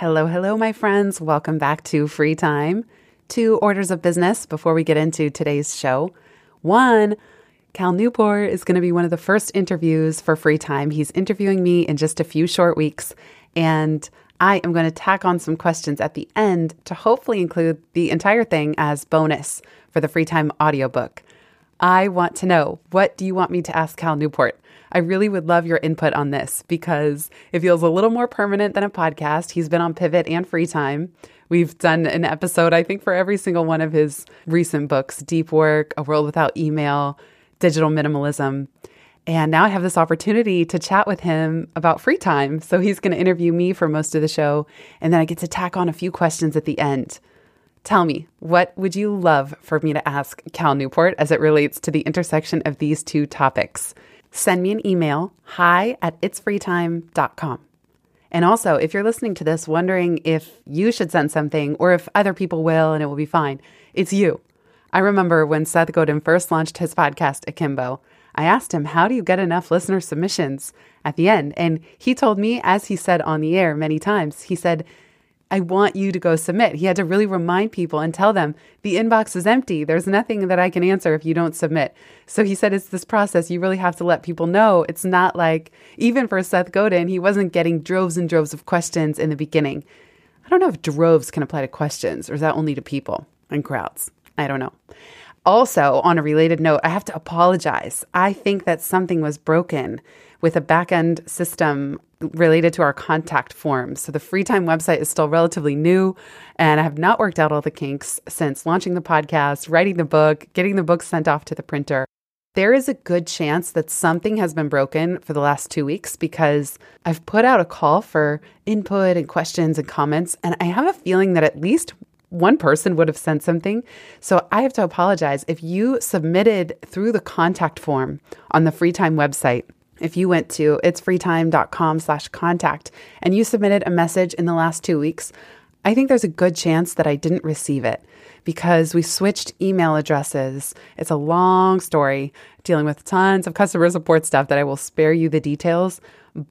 Hello, hello, my friends. Welcome back to Free Time. Two orders of business before we get into today's show. One, Cal Newport is going to be one of the first interviews for Free Time. He's interviewing me in just a few short weeks, and I am going to tack on some questions at the end to hopefully include the entire thing as bonus for the Free Time audiobook. I want to know what do you want me to ask Cal Newport? I really would love your input on this because it feels a little more permanent than a podcast. He's been on Pivot and Free Time. We've done an episode, I think, for every single one of his recent books Deep Work, A World Without Email, Digital Minimalism. And now I have this opportunity to chat with him about free time. So he's going to interview me for most of the show. And then I get to tack on a few questions at the end. Tell me, what would you love for me to ask Cal Newport as it relates to the intersection of these two topics? Send me an email, hi at itsfreetime.com. And also, if you're listening to this wondering if you should send something or if other people will and it will be fine, it's you. I remember when Seth Godin first launched his podcast, Akimbo, I asked him, How do you get enough listener submissions at the end? And he told me, as he said on the air many times, he said, I want you to go submit. He had to really remind people and tell them the inbox is empty. There's nothing that I can answer if you don't submit. So he said it's this process. You really have to let people know. It's not like, even for Seth Godin, he wasn't getting droves and droves of questions in the beginning. I don't know if droves can apply to questions or is that only to people and crowds? I don't know. Also, on a related note, I have to apologize. I think that something was broken with a backend system related to our contact forms. So the free time website is still relatively new, and I have not worked out all the kinks since launching the podcast, writing the book, getting the book sent off to the printer. There is a good chance that something has been broken for the last two weeks because I've put out a call for input and questions and comments, and I have a feeling that at least one person would have sent something. So I have to apologize. If you submitted through the contact form on the free time website, if you went to itsfreetime.com slash contact and you submitted a message in the last two weeks, I think there's a good chance that I didn't receive it because we switched email addresses. It's a long story dealing with tons of customer support stuff that I will spare you the details,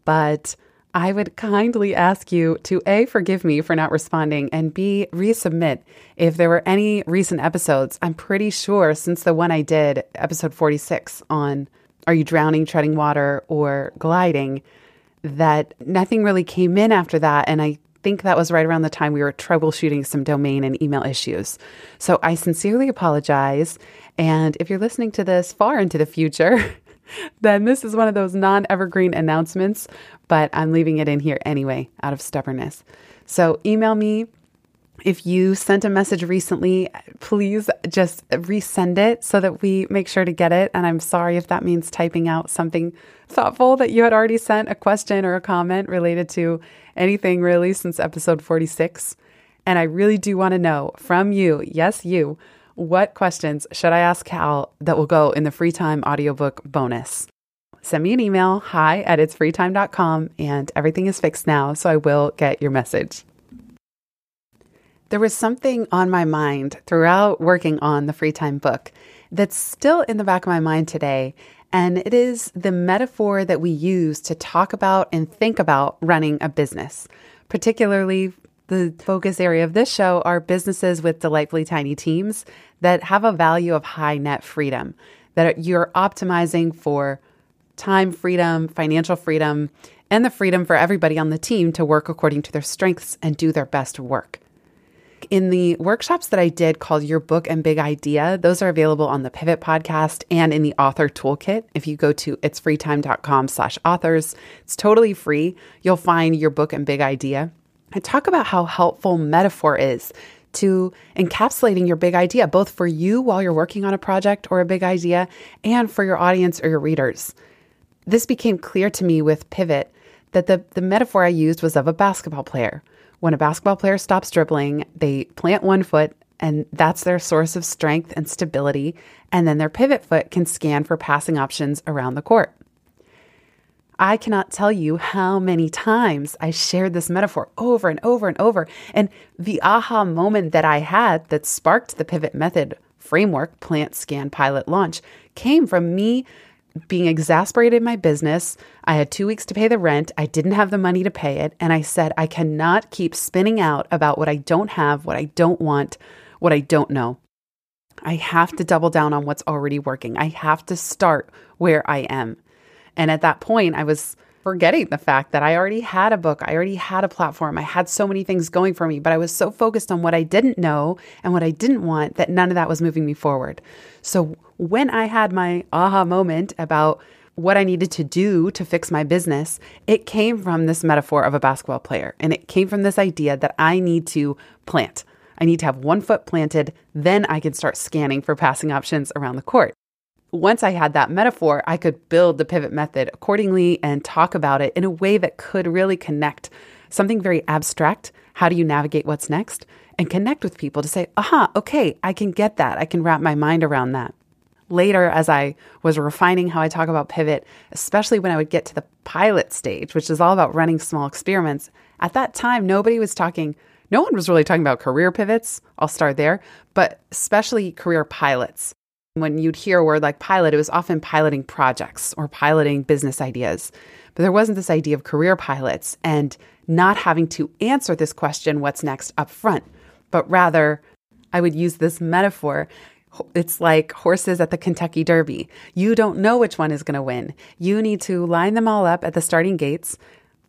but I would kindly ask you to A, forgive me for not responding, and B, resubmit if there were any recent episodes. I'm pretty sure since the one I did, episode 46 on are you drowning, treading water, or gliding? That nothing really came in after that. And I think that was right around the time we were troubleshooting some domain and email issues. So I sincerely apologize. And if you're listening to this far into the future, then this is one of those non evergreen announcements, but I'm leaving it in here anyway out of stubbornness. So email me if you sent a message recently, please just resend it so that we make sure to get it. And I'm sorry if that means typing out something thoughtful that you had already sent a question or a comment related to anything really since episode 46. And I really do want to know from you, yes, you, what questions should I ask Cal that will go in the free time audiobook bonus? Send me an email, hi at itsfreetime.com, and everything is fixed now, so I will get your message. There was something on my mind throughout working on the free time book that's still in the back of my mind today. And it is the metaphor that we use to talk about and think about running a business. Particularly, the focus area of this show are businesses with delightfully tiny teams that have a value of high net freedom, that you're optimizing for time freedom, financial freedom, and the freedom for everybody on the team to work according to their strengths and do their best work. In the workshops that I did called Your Book and Big Idea, those are available on the Pivot podcast and in the author toolkit. If you go to itsfreetime.com slash authors, it's totally free. You'll find your book and big idea. I talk about how helpful metaphor is to encapsulating your big idea, both for you while you're working on a project or a big idea and for your audience or your readers. This became clear to me with pivot that the, the metaphor I used was of a basketball player. When a basketball player stops dribbling, they plant one foot and that's their source of strength and stability. And then their pivot foot can scan for passing options around the court. I cannot tell you how many times I shared this metaphor over and over and over. And the aha moment that I had that sparked the pivot method framework, plant, scan, pilot, launch, came from me being exasperated in my business. I had two weeks to pay the rent. I didn't have the money to pay it. And I said, I cannot keep spinning out about what I don't have, what I don't want, what I don't know. I have to double down on what's already working. I have to start where I am. And at that point, I was forgetting the fact that I already had a book, I already had a platform, I had so many things going for me, but I was so focused on what I didn't know and what I didn't want that none of that was moving me forward. So when I had my aha moment about what I needed to do to fix my business, it came from this metaphor of a basketball player. And it came from this idea that I need to plant. I need to have one foot planted, then I can start scanning for passing options around the court. Once I had that metaphor, I could build the pivot method accordingly and talk about it in a way that could really connect something very abstract. How do you navigate what's next? And connect with people to say, aha, okay, I can get that. I can wrap my mind around that. Later, as I was refining how I talk about pivot, especially when I would get to the pilot stage, which is all about running small experiments, at that time, nobody was talking no one was really talking about career pivots. I'll start there, but especially career pilots. When you'd hear a word like pilot, it was often piloting projects or piloting business ideas. But there wasn't this idea of career pilots and not having to answer this question, what's next, up front, but rather, I would use this metaphor. It's like horses at the Kentucky Derby. You don't know which one is going to win. You need to line them all up at the starting gates,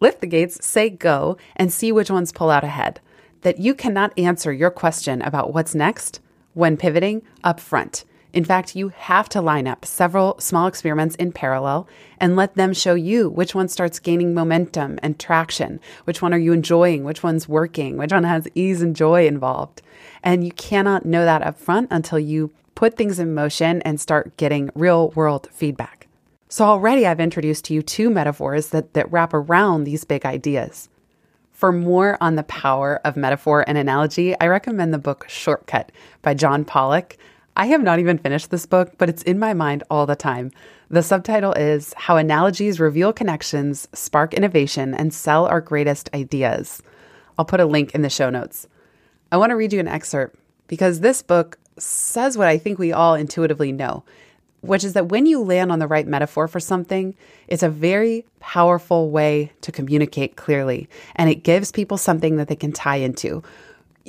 lift the gates, say go, and see which ones pull out ahead that you cannot answer your question about what's next when pivoting up front. In fact, you have to line up several small experiments in parallel and let them show you which one starts gaining momentum and traction, which one are you enjoying, which one's working, which one has ease and joy involved. And you cannot know that up front until you put things in motion and start getting real world feedback. So already I've introduced to you two metaphors that, that wrap around these big ideas. For more on the power of metaphor and analogy, I recommend the book Shortcut by John Pollack. I have not even finished this book, but it's in my mind all the time. The subtitle is How Analogies Reveal Connections, Spark Innovation, and Sell Our Greatest Ideas. I'll put a link in the show notes. I want to read you an excerpt because this book says what I think we all intuitively know which is that when you land on the right metaphor for something, it's a very powerful way to communicate clearly and it gives people something that they can tie into.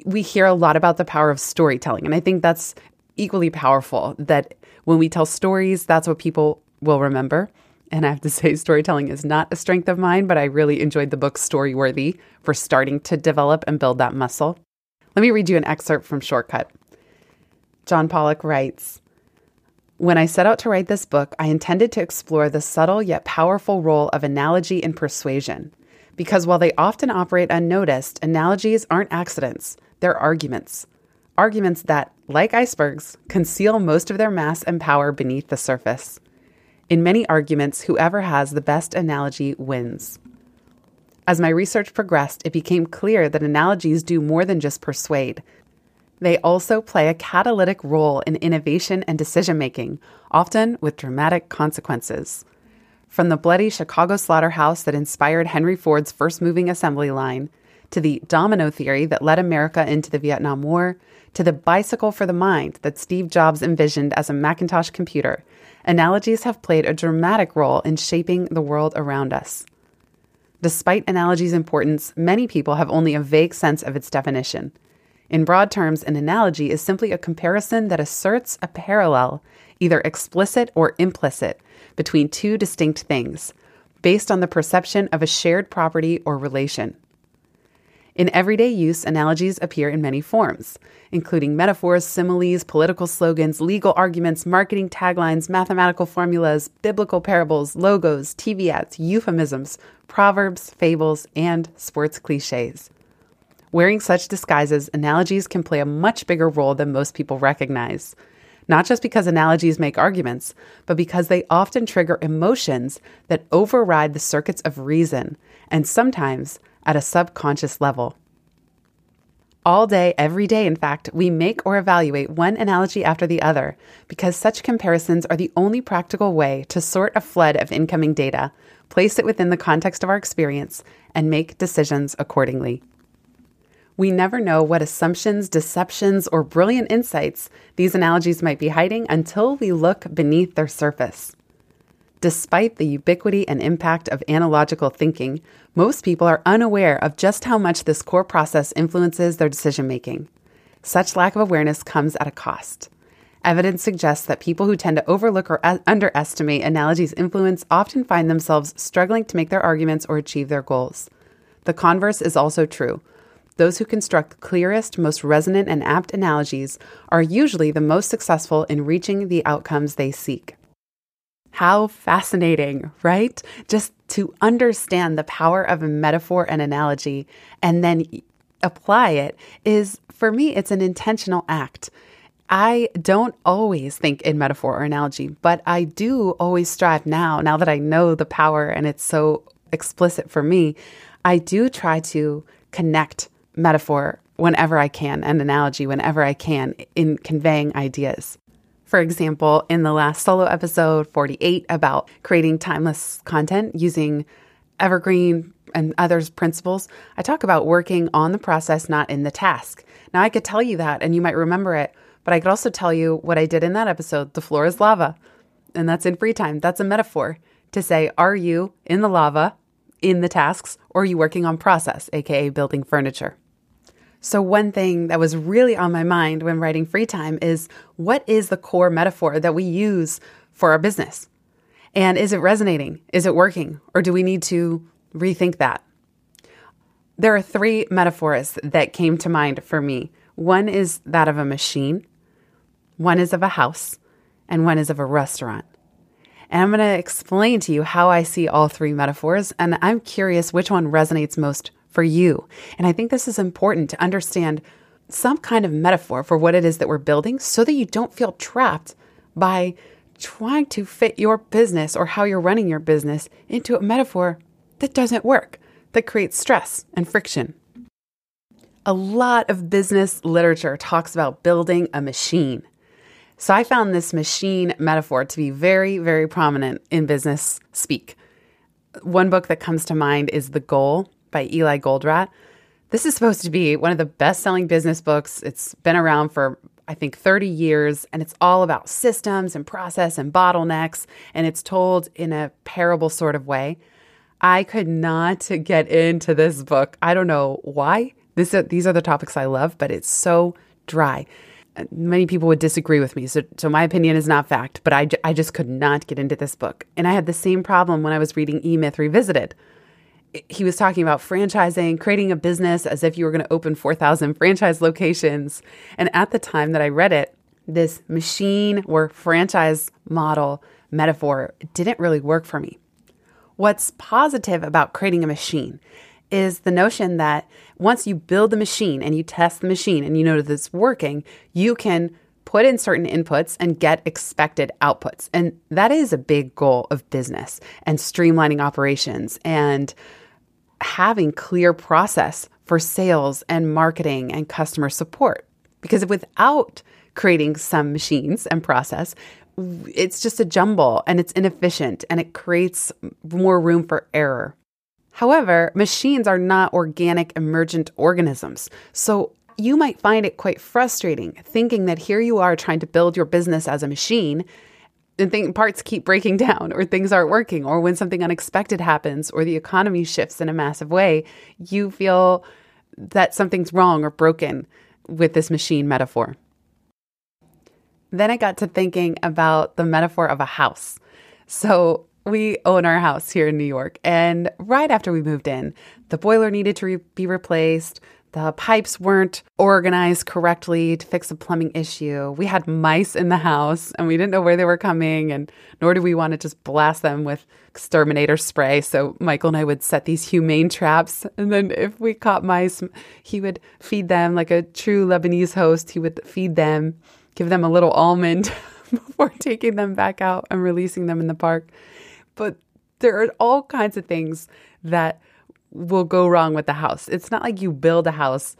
We hear a lot about the power of storytelling, and I think that's equally powerful that when we tell stories, that's what people will remember. And I have to say, storytelling is not a strength of mine, but I really enjoyed the book Storyworthy for starting to develop and build that muscle. Let me read you an excerpt from Shortcut. John Pollack writes, when I set out to write this book, I intended to explore the subtle yet powerful role of analogy in persuasion. Because while they often operate unnoticed, analogies aren't accidents, they're arguments. Arguments that, like icebergs, conceal most of their mass and power beneath the surface. In many arguments, whoever has the best analogy wins. As my research progressed, it became clear that analogies do more than just persuade. They also play a catalytic role in innovation and decision making, often with dramatic consequences. From the bloody Chicago slaughterhouse that inspired Henry Ford's first moving assembly line, to the domino theory that led America into the Vietnam War, to the bicycle for the mind that Steve Jobs envisioned as a Macintosh computer, analogies have played a dramatic role in shaping the world around us. Despite analogy's importance, many people have only a vague sense of its definition. In broad terms, an analogy is simply a comparison that asserts a parallel, either explicit or implicit, between two distinct things, based on the perception of a shared property or relation. In everyday use, analogies appear in many forms, including metaphors, similes, political slogans, legal arguments, marketing taglines, mathematical formulas, biblical parables, logos, TV ads, euphemisms, proverbs, fables, and sports cliches. Wearing such disguises, analogies can play a much bigger role than most people recognize. not just because analogies make arguments, but because they often trigger emotions that override the circuits of reason, and sometimes at a subconscious level. All day, every day, in fact, we make or evaluate one analogy after the other because such comparisons are the only practical way to sort a flood of incoming data, place it within the context of our experience, and make decisions accordingly. We never know what assumptions, deceptions, or brilliant insights these analogies might be hiding until we look beneath their surface. Despite the ubiquity and impact of analogical thinking, most people are unaware of just how much this core process influences their decision making. Such lack of awareness comes at a cost. Evidence suggests that people who tend to overlook or underestimate analogies' influence often find themselves struggling to make their arguments or achieve their goals. The converse is also true. Those who construct the clearest, most resonant, and apt analogies are usually the most successful in reaching the outcomes they seek. How fascinating, right? Just to understand the power of a metaphor and analogy and then apply it is, for me, it's an intentional act. I don't always think in metaphor or analogy, but I do always strive now, now that I know the power and it's so explicit for me, I do try to connect metaphor whenever I can, and analogy whenever I can in conveying ideas. For example, in the last solo episode 48 about creating timeless content using evergreen and others principles, I talk about working on the process, not in the task. Now, I could tell you that and you might remember it, but I could also tell you what I did in that episode the floor is lava. And that's in free time. That's a metaphor to say, are you in the lava, in the tasks, or are you working on process, aka building furniture? So, one thing that was really on my mind when writing free time is what is the core metaphor that we use for our business? And is it resonating? Is it working? Or do we need to rethink that? There are three metaphors that came to mind for me. One is that of a machine, one is of a house, and one is of a restaurant. And I'm going to explain to you how I see all three metaphors, and I'm curious which one resonates most for you. And I think this is important to understand some kind of metaphor for what it is that we're building so that you don't feel trapped by trying to fit your business or how you're running your business into a metaphor that doesn't work, that creates stress and friction. A lot of business literature talks about building a machine. So I found this machine metaphor to be very, very prominent in business speak. One book that comes to mind is The Goal by Eli Goldratt. This is supposed to be one of the best selling business books. It's been around for, I think, 30 years, and it's all about systems and process and bottlenecks, and it's told in a parable sort of way. I could not get into this book. I don't know why. This, these are the topics I love, but it's so dry. Many people would disagree with me, so, so my opinion is not fact, but I, I just could not get into this book. And I had the same problem when I was reading E Myth Revisited he was talking about franchising, creating a business as if you were going to open 4,000 franchise locations. And at the time that I read it, this machine or franchise model metaphor didn't really work for me. What's positive about creating a machine is the notion that once you build the machine and you test the machine and you know that it's working, you can put in certain inputs and get expected outputs. And that is a big goal of business and streamlining operations and having clear process for sales and marketing and customer support. Because without creating some machines and process, it's just a jumble and it's inefficient and it creates more room for error. However, machines are not organic emergent organisms. So you might find it quite frustrating thinking that here you are trying to build your business as a machine and think parts keep breaking down or things aren't working or when something unexpected happens or the economy shifts in a massive way you feel that something's wrong or broken with this machine metaphor. Then i got to thinking about the metaphor of a house. So we own our house here in new york and right after we moved in the boiler needed to re- be replaced the pipes weren't organized correctly to fix a plumbing issue. We had mice in the house and we didn't know where they were coming, and nor did we want to just blast them with exterminator spray. So Michael and I would set these humane traps. And then if we caught mice, he would feed them like a true Lebanese host. He would feed them give them a little almond before taking them back out and releasing them in the park. But there are all kinds of things that will go wrong with the house. It's not like you build a house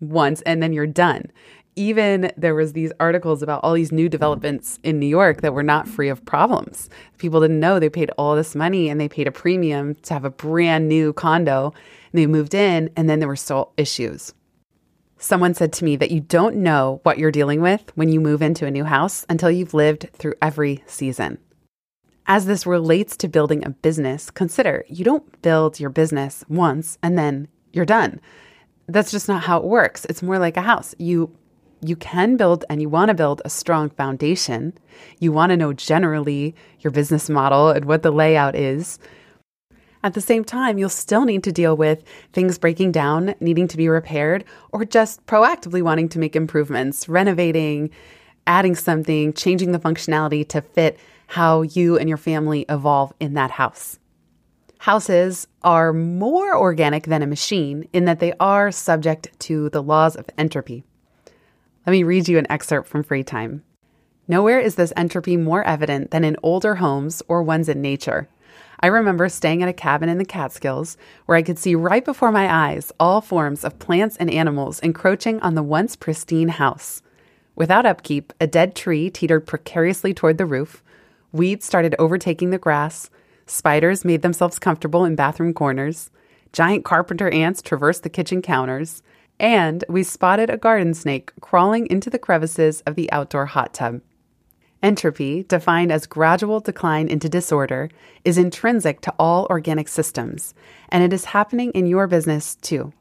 once and then you're done. Even there was these articles about all these new developments in New York that were not free of problems. People didn't know they paid all this money and they paid a premium to have a brand new condo and they moved in and then there were still issues. Someone said to me that you don't know what you're dealing with when you move into a new house until you've lived through every season. As this relates to building a business, consider you don't build your business once and then you're done. That's just not how it works. It's more like a house. You you can build and you want to build a strong foundation. You want to know generally your business model and what the layout is. At the same time, you'll still need to deal with things breaking down, needing to be repaired, or just proactively wanting to make improvements, renovating, adding something, changing the functionality to fit how you and your family evolve in that house. Houses are more organic than a machine in that they are subject to the laws of entropy. Let me read you an excerpt from Free Time. Nowhere is this entropy more evident than in older homes or ones in nature. I remember staying at a cabin in the Catskills where I could see right before my eyes all forms of plants and animals encroaching on the once pristine house. Without upkeep, a dead tree teetered precariously toward the roof, Weeds started overtaking the grass. Spiders made themselves comfortable in bathroom corners. Giant carpenter ants traversed the kitchen counters. And we spotted a garden snake crawling into the crevices of the outdoor hot tub. Entropy, defined as gradual decline into disorder, is intrinsic to all organic systems, and it is happening in your business too.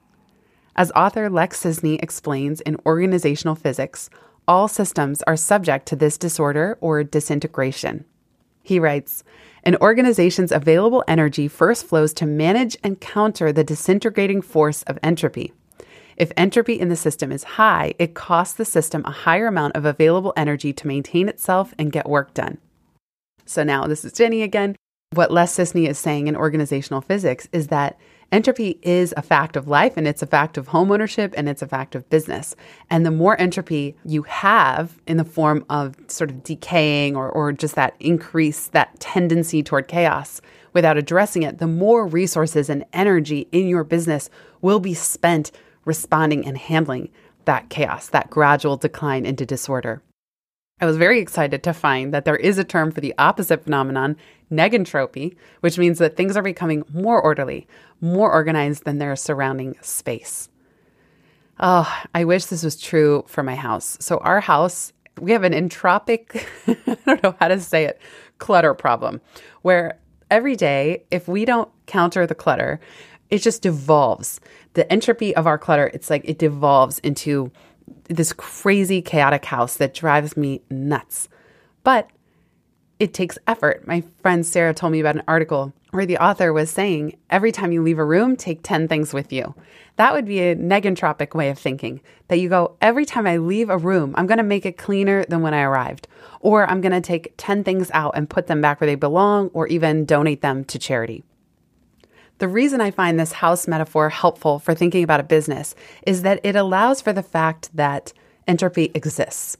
As author Lex Sisney explains in Organizational Physics, all systems are subject to this disorder or disintegration. He writes An organization's available energy first flows to manage and counter the disintegrating force of entropy. If entropy in the system is high, it costs the system a higher amount of available energy to maintain itself and get work done. So now this is Jenny again. What Lex Sisney is saying in organizational physics is that entropy is a fact of life and it's a fact of homeownership and it's a fact of business. And the more entropy you have in the form of sort of decaying or, or just that increase, that tendency toward chaos without addressing it, the more resources and energy in your business will be spent responding and handling that chaos, that gradual decline into disorder. I was very excited to find that there is a term for the opposite phenomenon, negentropy, which means that things are becoming more orderly, more organized than their surrounding space. Oh, I wish this was true for my house. So, our house, we have an entropic, I don't know how to say it, clutter problem where every day, if we don't counter the clutter, it just devolves. The entropy of our clutter, it's like it devolves into this crazy chaotic house that drives me nuts. But it takes effort. My friend Sarah told me about an article where the author was saying every time you leave a room, take 10 things with you. That would be a negentropic way of thinking that you go, every time I leave a room, I'm going to make it cleaner than when I arrived. Or I'm going to take 10 things out and put them back where they belong, or even donate them to charity. The reason I find this house metaphor helpful for thinking about a business is that it allows for the fact that entropy exists.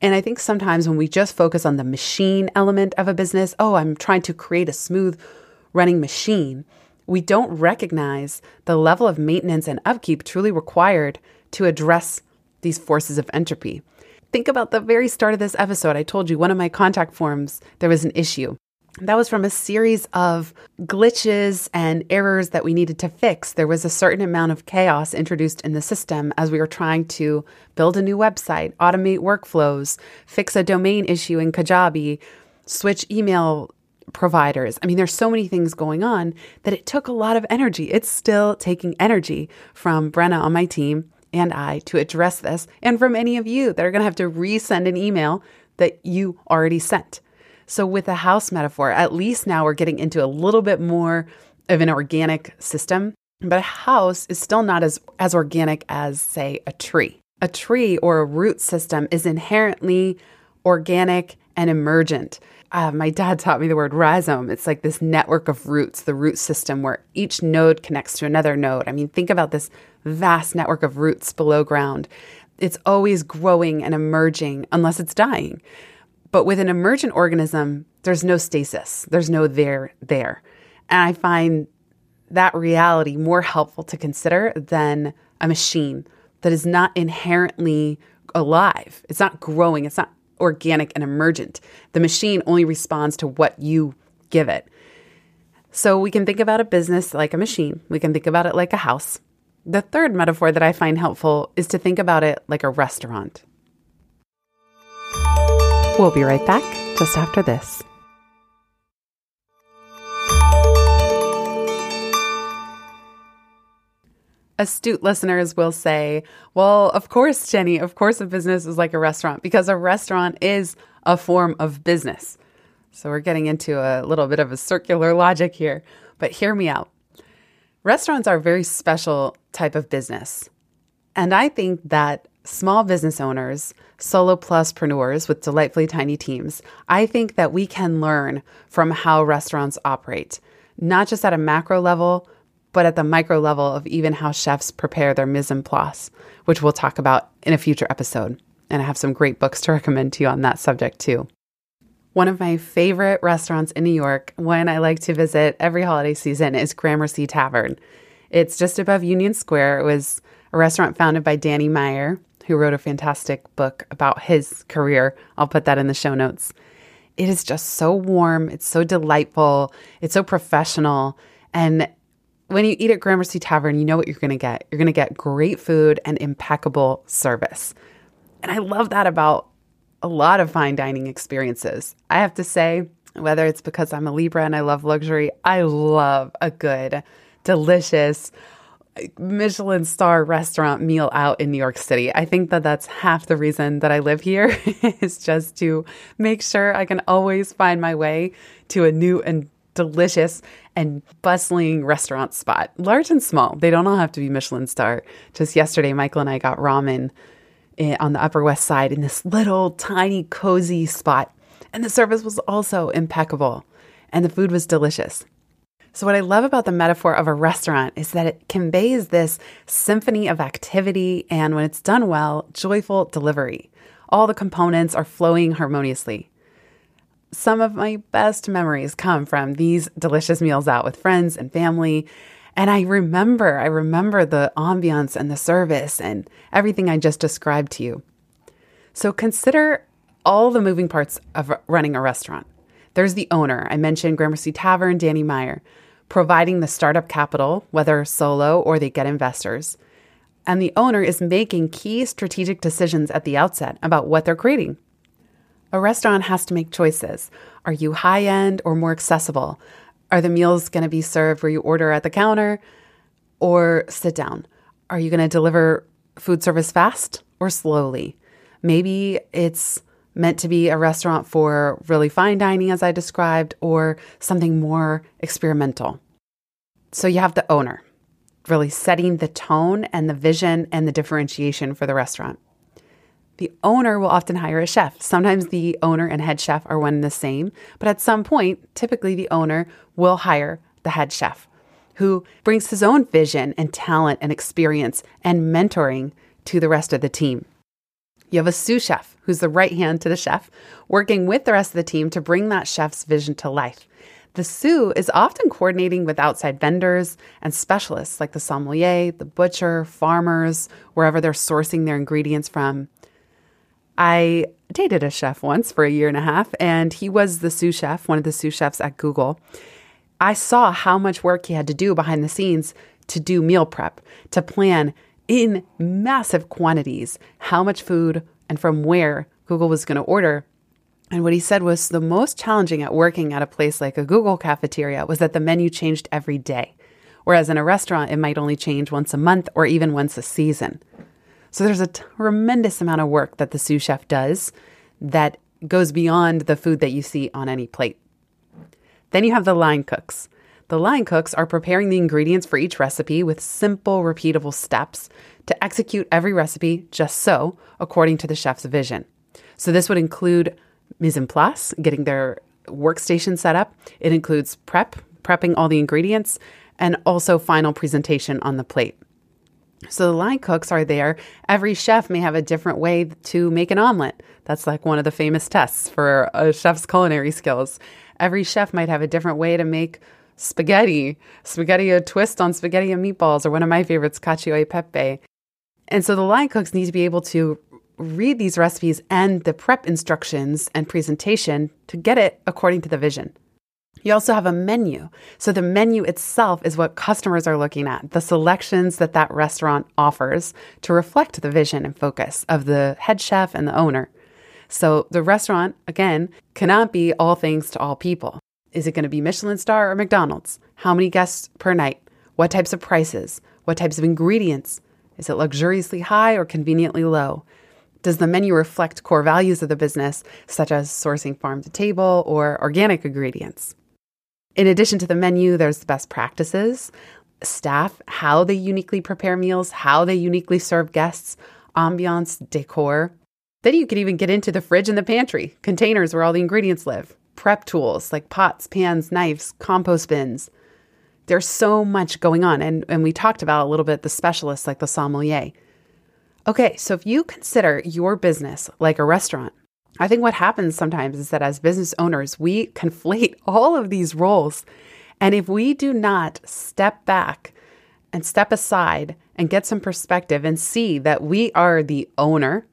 And I think sometimes when we just focus on the machine element of a business, oh, I'm trying to create a smooth running machine, we don't recognize the level of maintenance and upkeep truly required to address these forces of entropy. Think about the very start of this episode. I told you one of my contact forms, there was an issue. That was from a series of glitches and errors that we needed to fix. There was a certain amount of chaos introduced in the system as we were trying to build a new website, automate workflows, fix a domain issue in Kajabi, switch email providers. I mean, there's so many things going on that it took a lot of energy. It's still taking energy from Brenna on my team and I to address this, and from any of you that are going to have to resend an email that you already sent. So, with the house metaphor, at least now we're getting into a little bit more of an organic system. But a house is still not as, as organic as, say, a tree. A tree or a root system is inherently organic and emergent. Uh, my dad taught me the word rhizome. It's like this network of roots, the root system where each node connects to another node. I mean, think about this vast network of roots below ground It's always growing and emerging unless it's dying. But with an emergent organism, there's no stasis, there's no there, there. And I find that reality more helpful to consider than a machine that is not inherently alive. It's not growing, it's not organic and emergent. The machine only responds to what you give it. So we can think about a business like a machine, we can think about it like a house. The third metaphor that I find helpful is to think about it like a restaurant. We'll be right back just after this. astute listeners will say, well, of course, Jenny, of course, a business is like a restaurant because a restaurant is a form of business. So we're getting into a little bit of a circular logic here, but hear me out. Restaurants are a very special type of business. And I think that small business owners, solo pluspreneurs with delightfully tiny teams, I think that we can learn from how restaurants operate, not just at a macro level, but at the micro level of even how chefs prepare their mise en place, which we'll talk about in a future episode. And I have some great books to recommend to you on that subject too. One of my favorite restaurants in New York, when I like to visit every holiday season, is Gramercy Tavern. It's just above Union Square. It was a restaurant founded by Danny Meyer, who wrote a fantastic book about his career. I'll put that in the show notes. It is just so warm, it's so delightful, it's so professional, and when you eat at Gramercy Tavern, you know what you're going to get. You're going to get great food and impeccable service. And I love that about a lot of fine dining experiences. I have to say, whether it's because I'm a Libra and I love luxury, I love a good, delicious Michelin star restaurant meal out in New York City. I think that that's half the reason that I live here is just to make sure I can always find my way to a new and delicious and bustling restaurant spot, large and small. They don't all have to be Michelin star. Just yesterday, Michael and I got ramen eh, on the Upper West Side in this little tiny cozy spot. And the service was also impeccable and the food was delicious. So, what I love about the metaphor of a restaurant is that it conveys this symphony of activity and, when it's done well, joyful delivery. All the components are flowing harmoniously. Some of my best memories come from these delicious meals out with friends and family. And I remember, I remember the ambiance and the service and everything I just described to you. So consider all the moving parts of running a restaurant. There's the owner. I mentioned Gramercy Tavern, Danny Meyer, providing the startup capital, whether solo or they get investors. And the owner is making key strategic decisions at the outset about what they're creating. A restaurant has to make choices. Are you high end or more accessible? Are the meals going to be served where you order at the counter or sit down? Are you going to deliver food service fast or slowly? Maybe it's meant to be a restaurant for really fine dining, as I described, or something more experimental. So you have the owner really setting the tone and the vision and the differentiation for the restaurant. The owner will often hire a chef. Sometimes the owner and head chef are one and the same, but at some point, typically the owner will hire the head chef who brings his own vision and talent and experience and mentoring to the rest of the team. You have a sous chef who's the right hand to the chef, working with the rest of the team to bring that chef's vision to life. The sous is often coordinating with outside vendors and specialists like the sommelier, the butcher, farmers, wherever they're sourcing their ingredients from. I dated a chef once for a year and a half, and he was the sous chef, one of the sous chefs at Google. I saw how much work he had to do behind the scenes to do meal prep, to plan in massive quantities how much food and from where Google was going to order. And what he said was the most challenging at working at a place like a Google cafeteria was that the menu changed every day. Whereas in a restaurant, it might only change once a month or even once a season. So there's a tremendous amount of work that the sous chef does that goes beyond the food that you see on any plate. Then you have the line cooks. The line cooks are preparing the ingredients for each recipe with simple, repeatable steps to execute every recipe just so, according to the chef's vision. So this would include mise en place, getting their workstation set up. It includes prep, prepping all the ingredients, and also final presentation on the plate. So the line cooks are there. Every chef may have a different way to make an omelet. That's like one of the famous tests for a chef's culinary skills. Every chef might have a different way to make spaghetti, spaghetti a twist on spaghetti and meatballs, or one of my favorites, cacio e pepe. And so the line cooks need to be able to read these recipes and the prep instructions and presentation to get it according to the vision. You also have a menu. So the menu itself is what customers are looking at, the selections that that restaurant offers to reflect the vision and focus of the head chef and the owner. So the restaurant, again, cannot be all things to all people. Is it going to be Michelin star or McDonald's? How many guests per night? What types of prices? What types of ingredients? Is it luxuriously high or conveniently low? Does the menu reflect core values of the business, such as sourcing farm to table or organic ingredients? In addition to the menu, there's the best practices, staff, how they uniquely prepare meals, how they uniquely serve guests, ambiance, decor. Then you could even get into the fridge and the pantry, containers where all the ingredients live, prep tools like pots, pans, knives, compost bins. There's so much going on. And, and we talked about a little bit the specialists like the sommelier. Okay, so if you consider your business like a restaurant, I think what happens sometimes is that as business owners, we conflate all of these roles. And if we do not step back and step aside and get some perspective and see that we are the owner,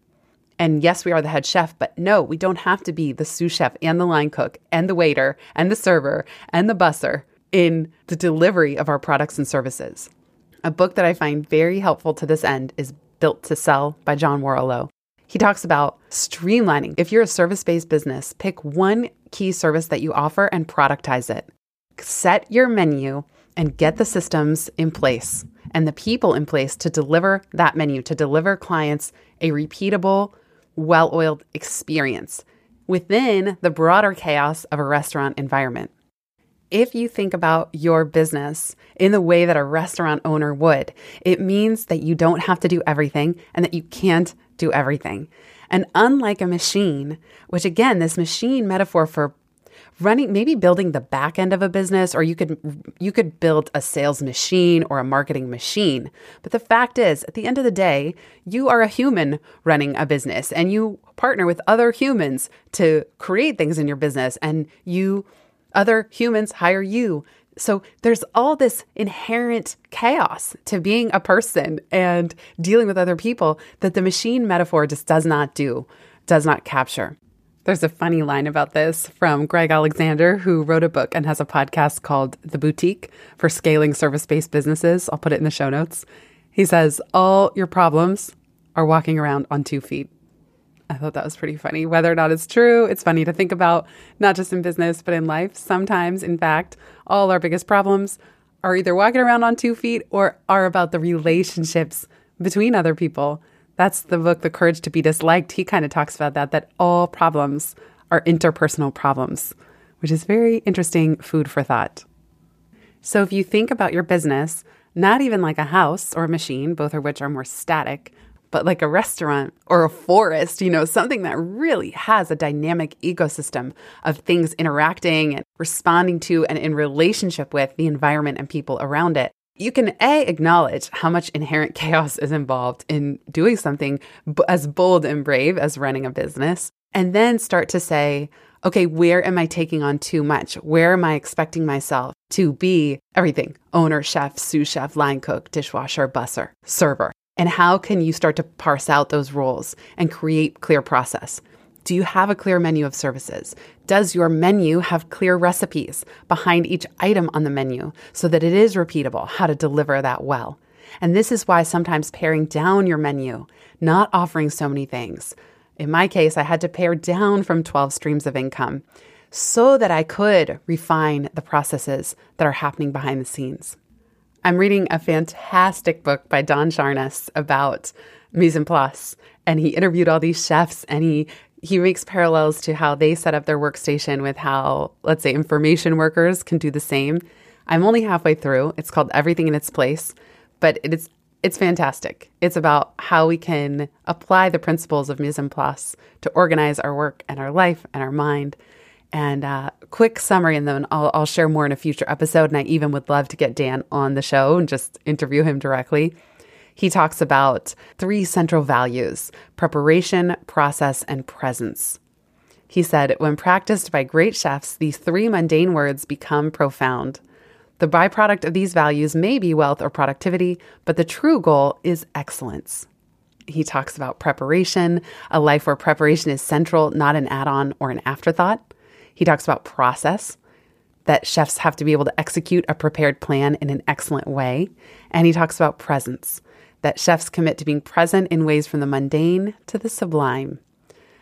and yes, we are the head chef, but no, we don't have to be the sous chef and the line cook and the waiter and the server and the busser in the delivery of our products and services. A book that I find very helpful to this end is Built to Sell by John Warrillow. He talks about streamlining. If you're a service based business, pick one key service that you offer and productize it. Set your menu and get the systems in place and the people in place to deliver that menu, to deliver clients a repeatable, well oiled experience within the broader chaos of a restaurant environment. If you think about your business in the way that a restaurant owner would, it means that you don't have to do everything and that you can't do everything. And unlike a machine, which again, this machine metaphor for running maybe building the back end of a business or you could you could build a sales machine or a marketing machine but the fact is at the end of the day you are a human running a business and you partner with other humans to create things in your business and you other humans hire you so there's all this inherent chaos to being a person and dealing with other people that the machine metaphor just does not do, does not capture. There's a funny line about this from Greg Alexander, who wrote a book and has a podcast called The Boutique for scaling service based businesses. I'll put it in the show notes. He says, All your problems are walking around on two feet. I thought that was pretty funny. Whether or not it's true, it's funny to think about, not just in business, but in life. Sometimes, in fact, all our biggest problems are either walking around on two feet or are about the relationships between other people. That's the book, The Courage to Be Disliked. He kind of talks about that, that all problems are interpersonal problems, which is very interesting food for thought. So if you think about your business, not even like a house or a machine, both of which are more static, but like a restaurant or a forest, you know, something that really has a dynamic ecosystem of things interacting and responding to and in relationship with the environment and people around it. You can A, acknowledge how much inherent chaos is involved in doing something as bold and brave as running a business, and then start to say, okay, where am I taking on too much? Where am I expecting myself to be everything owner, chef, sous chef, line cook, dishwasher, busser, server? And how can you start to parse out those roles and create clear process? Do you have a clear menu of services? Does your menu have clear recipes behind each item on the menu so that it is repeatable how to deliver that well? And this is why sometimes paring down your menu, not offering so many things. In my case, I had to pare down from 12 streams of income so that I could refine the processes that are happening behind the scenes. I'm reading a fantastic book by Dan Charnas about mise en place, and he interviewed all these chefs, and he he makes parallels to how they set up their workstation with how, let's say, information workers can do the same. I'm only halfway through. It's called Everything in Its Place, but it's it's fantastic. It's about how we can apply the principles of mise en place to organize our work and our life and our mind and uh, quick summary, and then I'll, I'll share more in a future episode. And I even would love to get Dan on the show and just interview him directly. He talks about three central values preparation, process, and presence. He said, when practiced by great chefs, these three mundane words become profound. The byproduct of these values may be wealth or productivity, but the true goal is excellence. He talks about preparation, a life where preparation is central, not an add on or an afterthought. He talks about process, that chefs have to be able to execute a prepared plan in an excellent way. And he talks about presence, that chefs commit to being present in ways from the mundane to the sublime.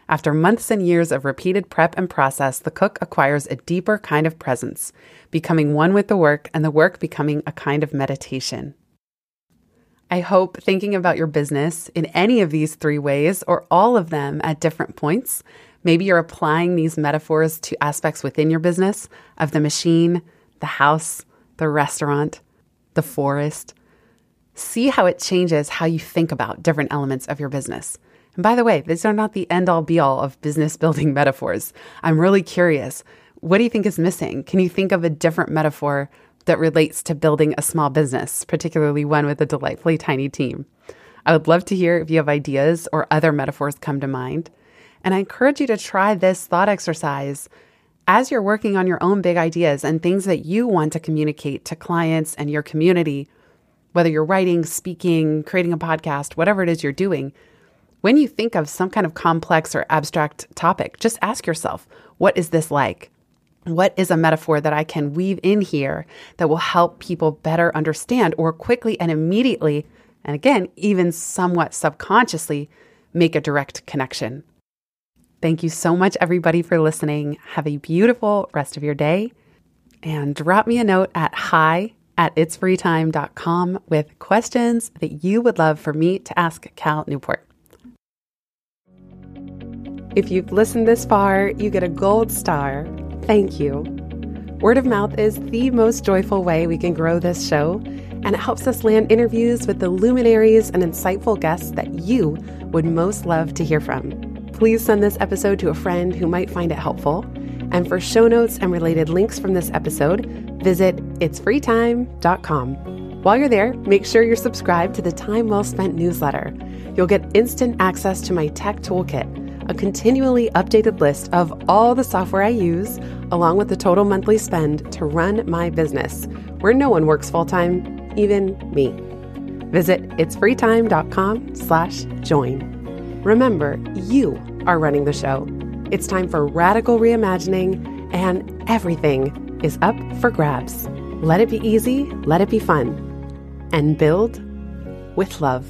After months and years of repeated prep and process, the cook acquires a deeper kind of presence, becoming one with the work and the work becoming a kind of meditation. I hope thinking about your business in any of these three ways or all of them at different points, maybe you're applying these metaphors to aspects within your business of the machine, the house, the restaurant, the forest. See how it changes how you think about different elements of your business. And by the way, these are not the end all be all of business building metaphors. I'm really curious. What do you think is missing? Can you think of a different metaphor that relates to building a small business, particularly one with a delightfully tiny team? I would love to hear if you have ideas or other metaphors come to mind. And I encourage you to try this thought exercise as you're working on your own big ideas and things that you want to communicate to clients and your community, whether you're writing, speaking, creating a podcast, whatever it is you're doing. When you think of some kind of complex or abstract topic, just ask yourself, what is this like? What is a metaphor that I can weave in here that will help people better understand or quickly and immediately, and again, even somewhat subconsciously, make a direct connection? Thank you so much, everybody, for listening. Have a beautiful rest of your day. And drop me a note at hi at itsfreetime.com with questions that you would love for me to ask Cal Newport. If you've listened this far, you get a gold star. Thank you. Word of mouth is the most joyful way we can grow this show, and it helps us land interviews with the luminaries and insightful guests that you would most love to hear from. Please send this episode to a friend who might find it helpful. And for show notes and related links from this episode, visit itsfreetime.com. While you're there, make sure you're subscribed to the Time Well Spent newsletter. You'll get instant access to my tech toolkit a continually updated list of all the software I use, along with the total monthly spend to run my business, where no one works full time, even me. Visit itsfreetime.com slash join. Remember, you are running the show. It's time for radical reimagining, and everything is up for grabs. Let it be easy, let it be fun, and build with love.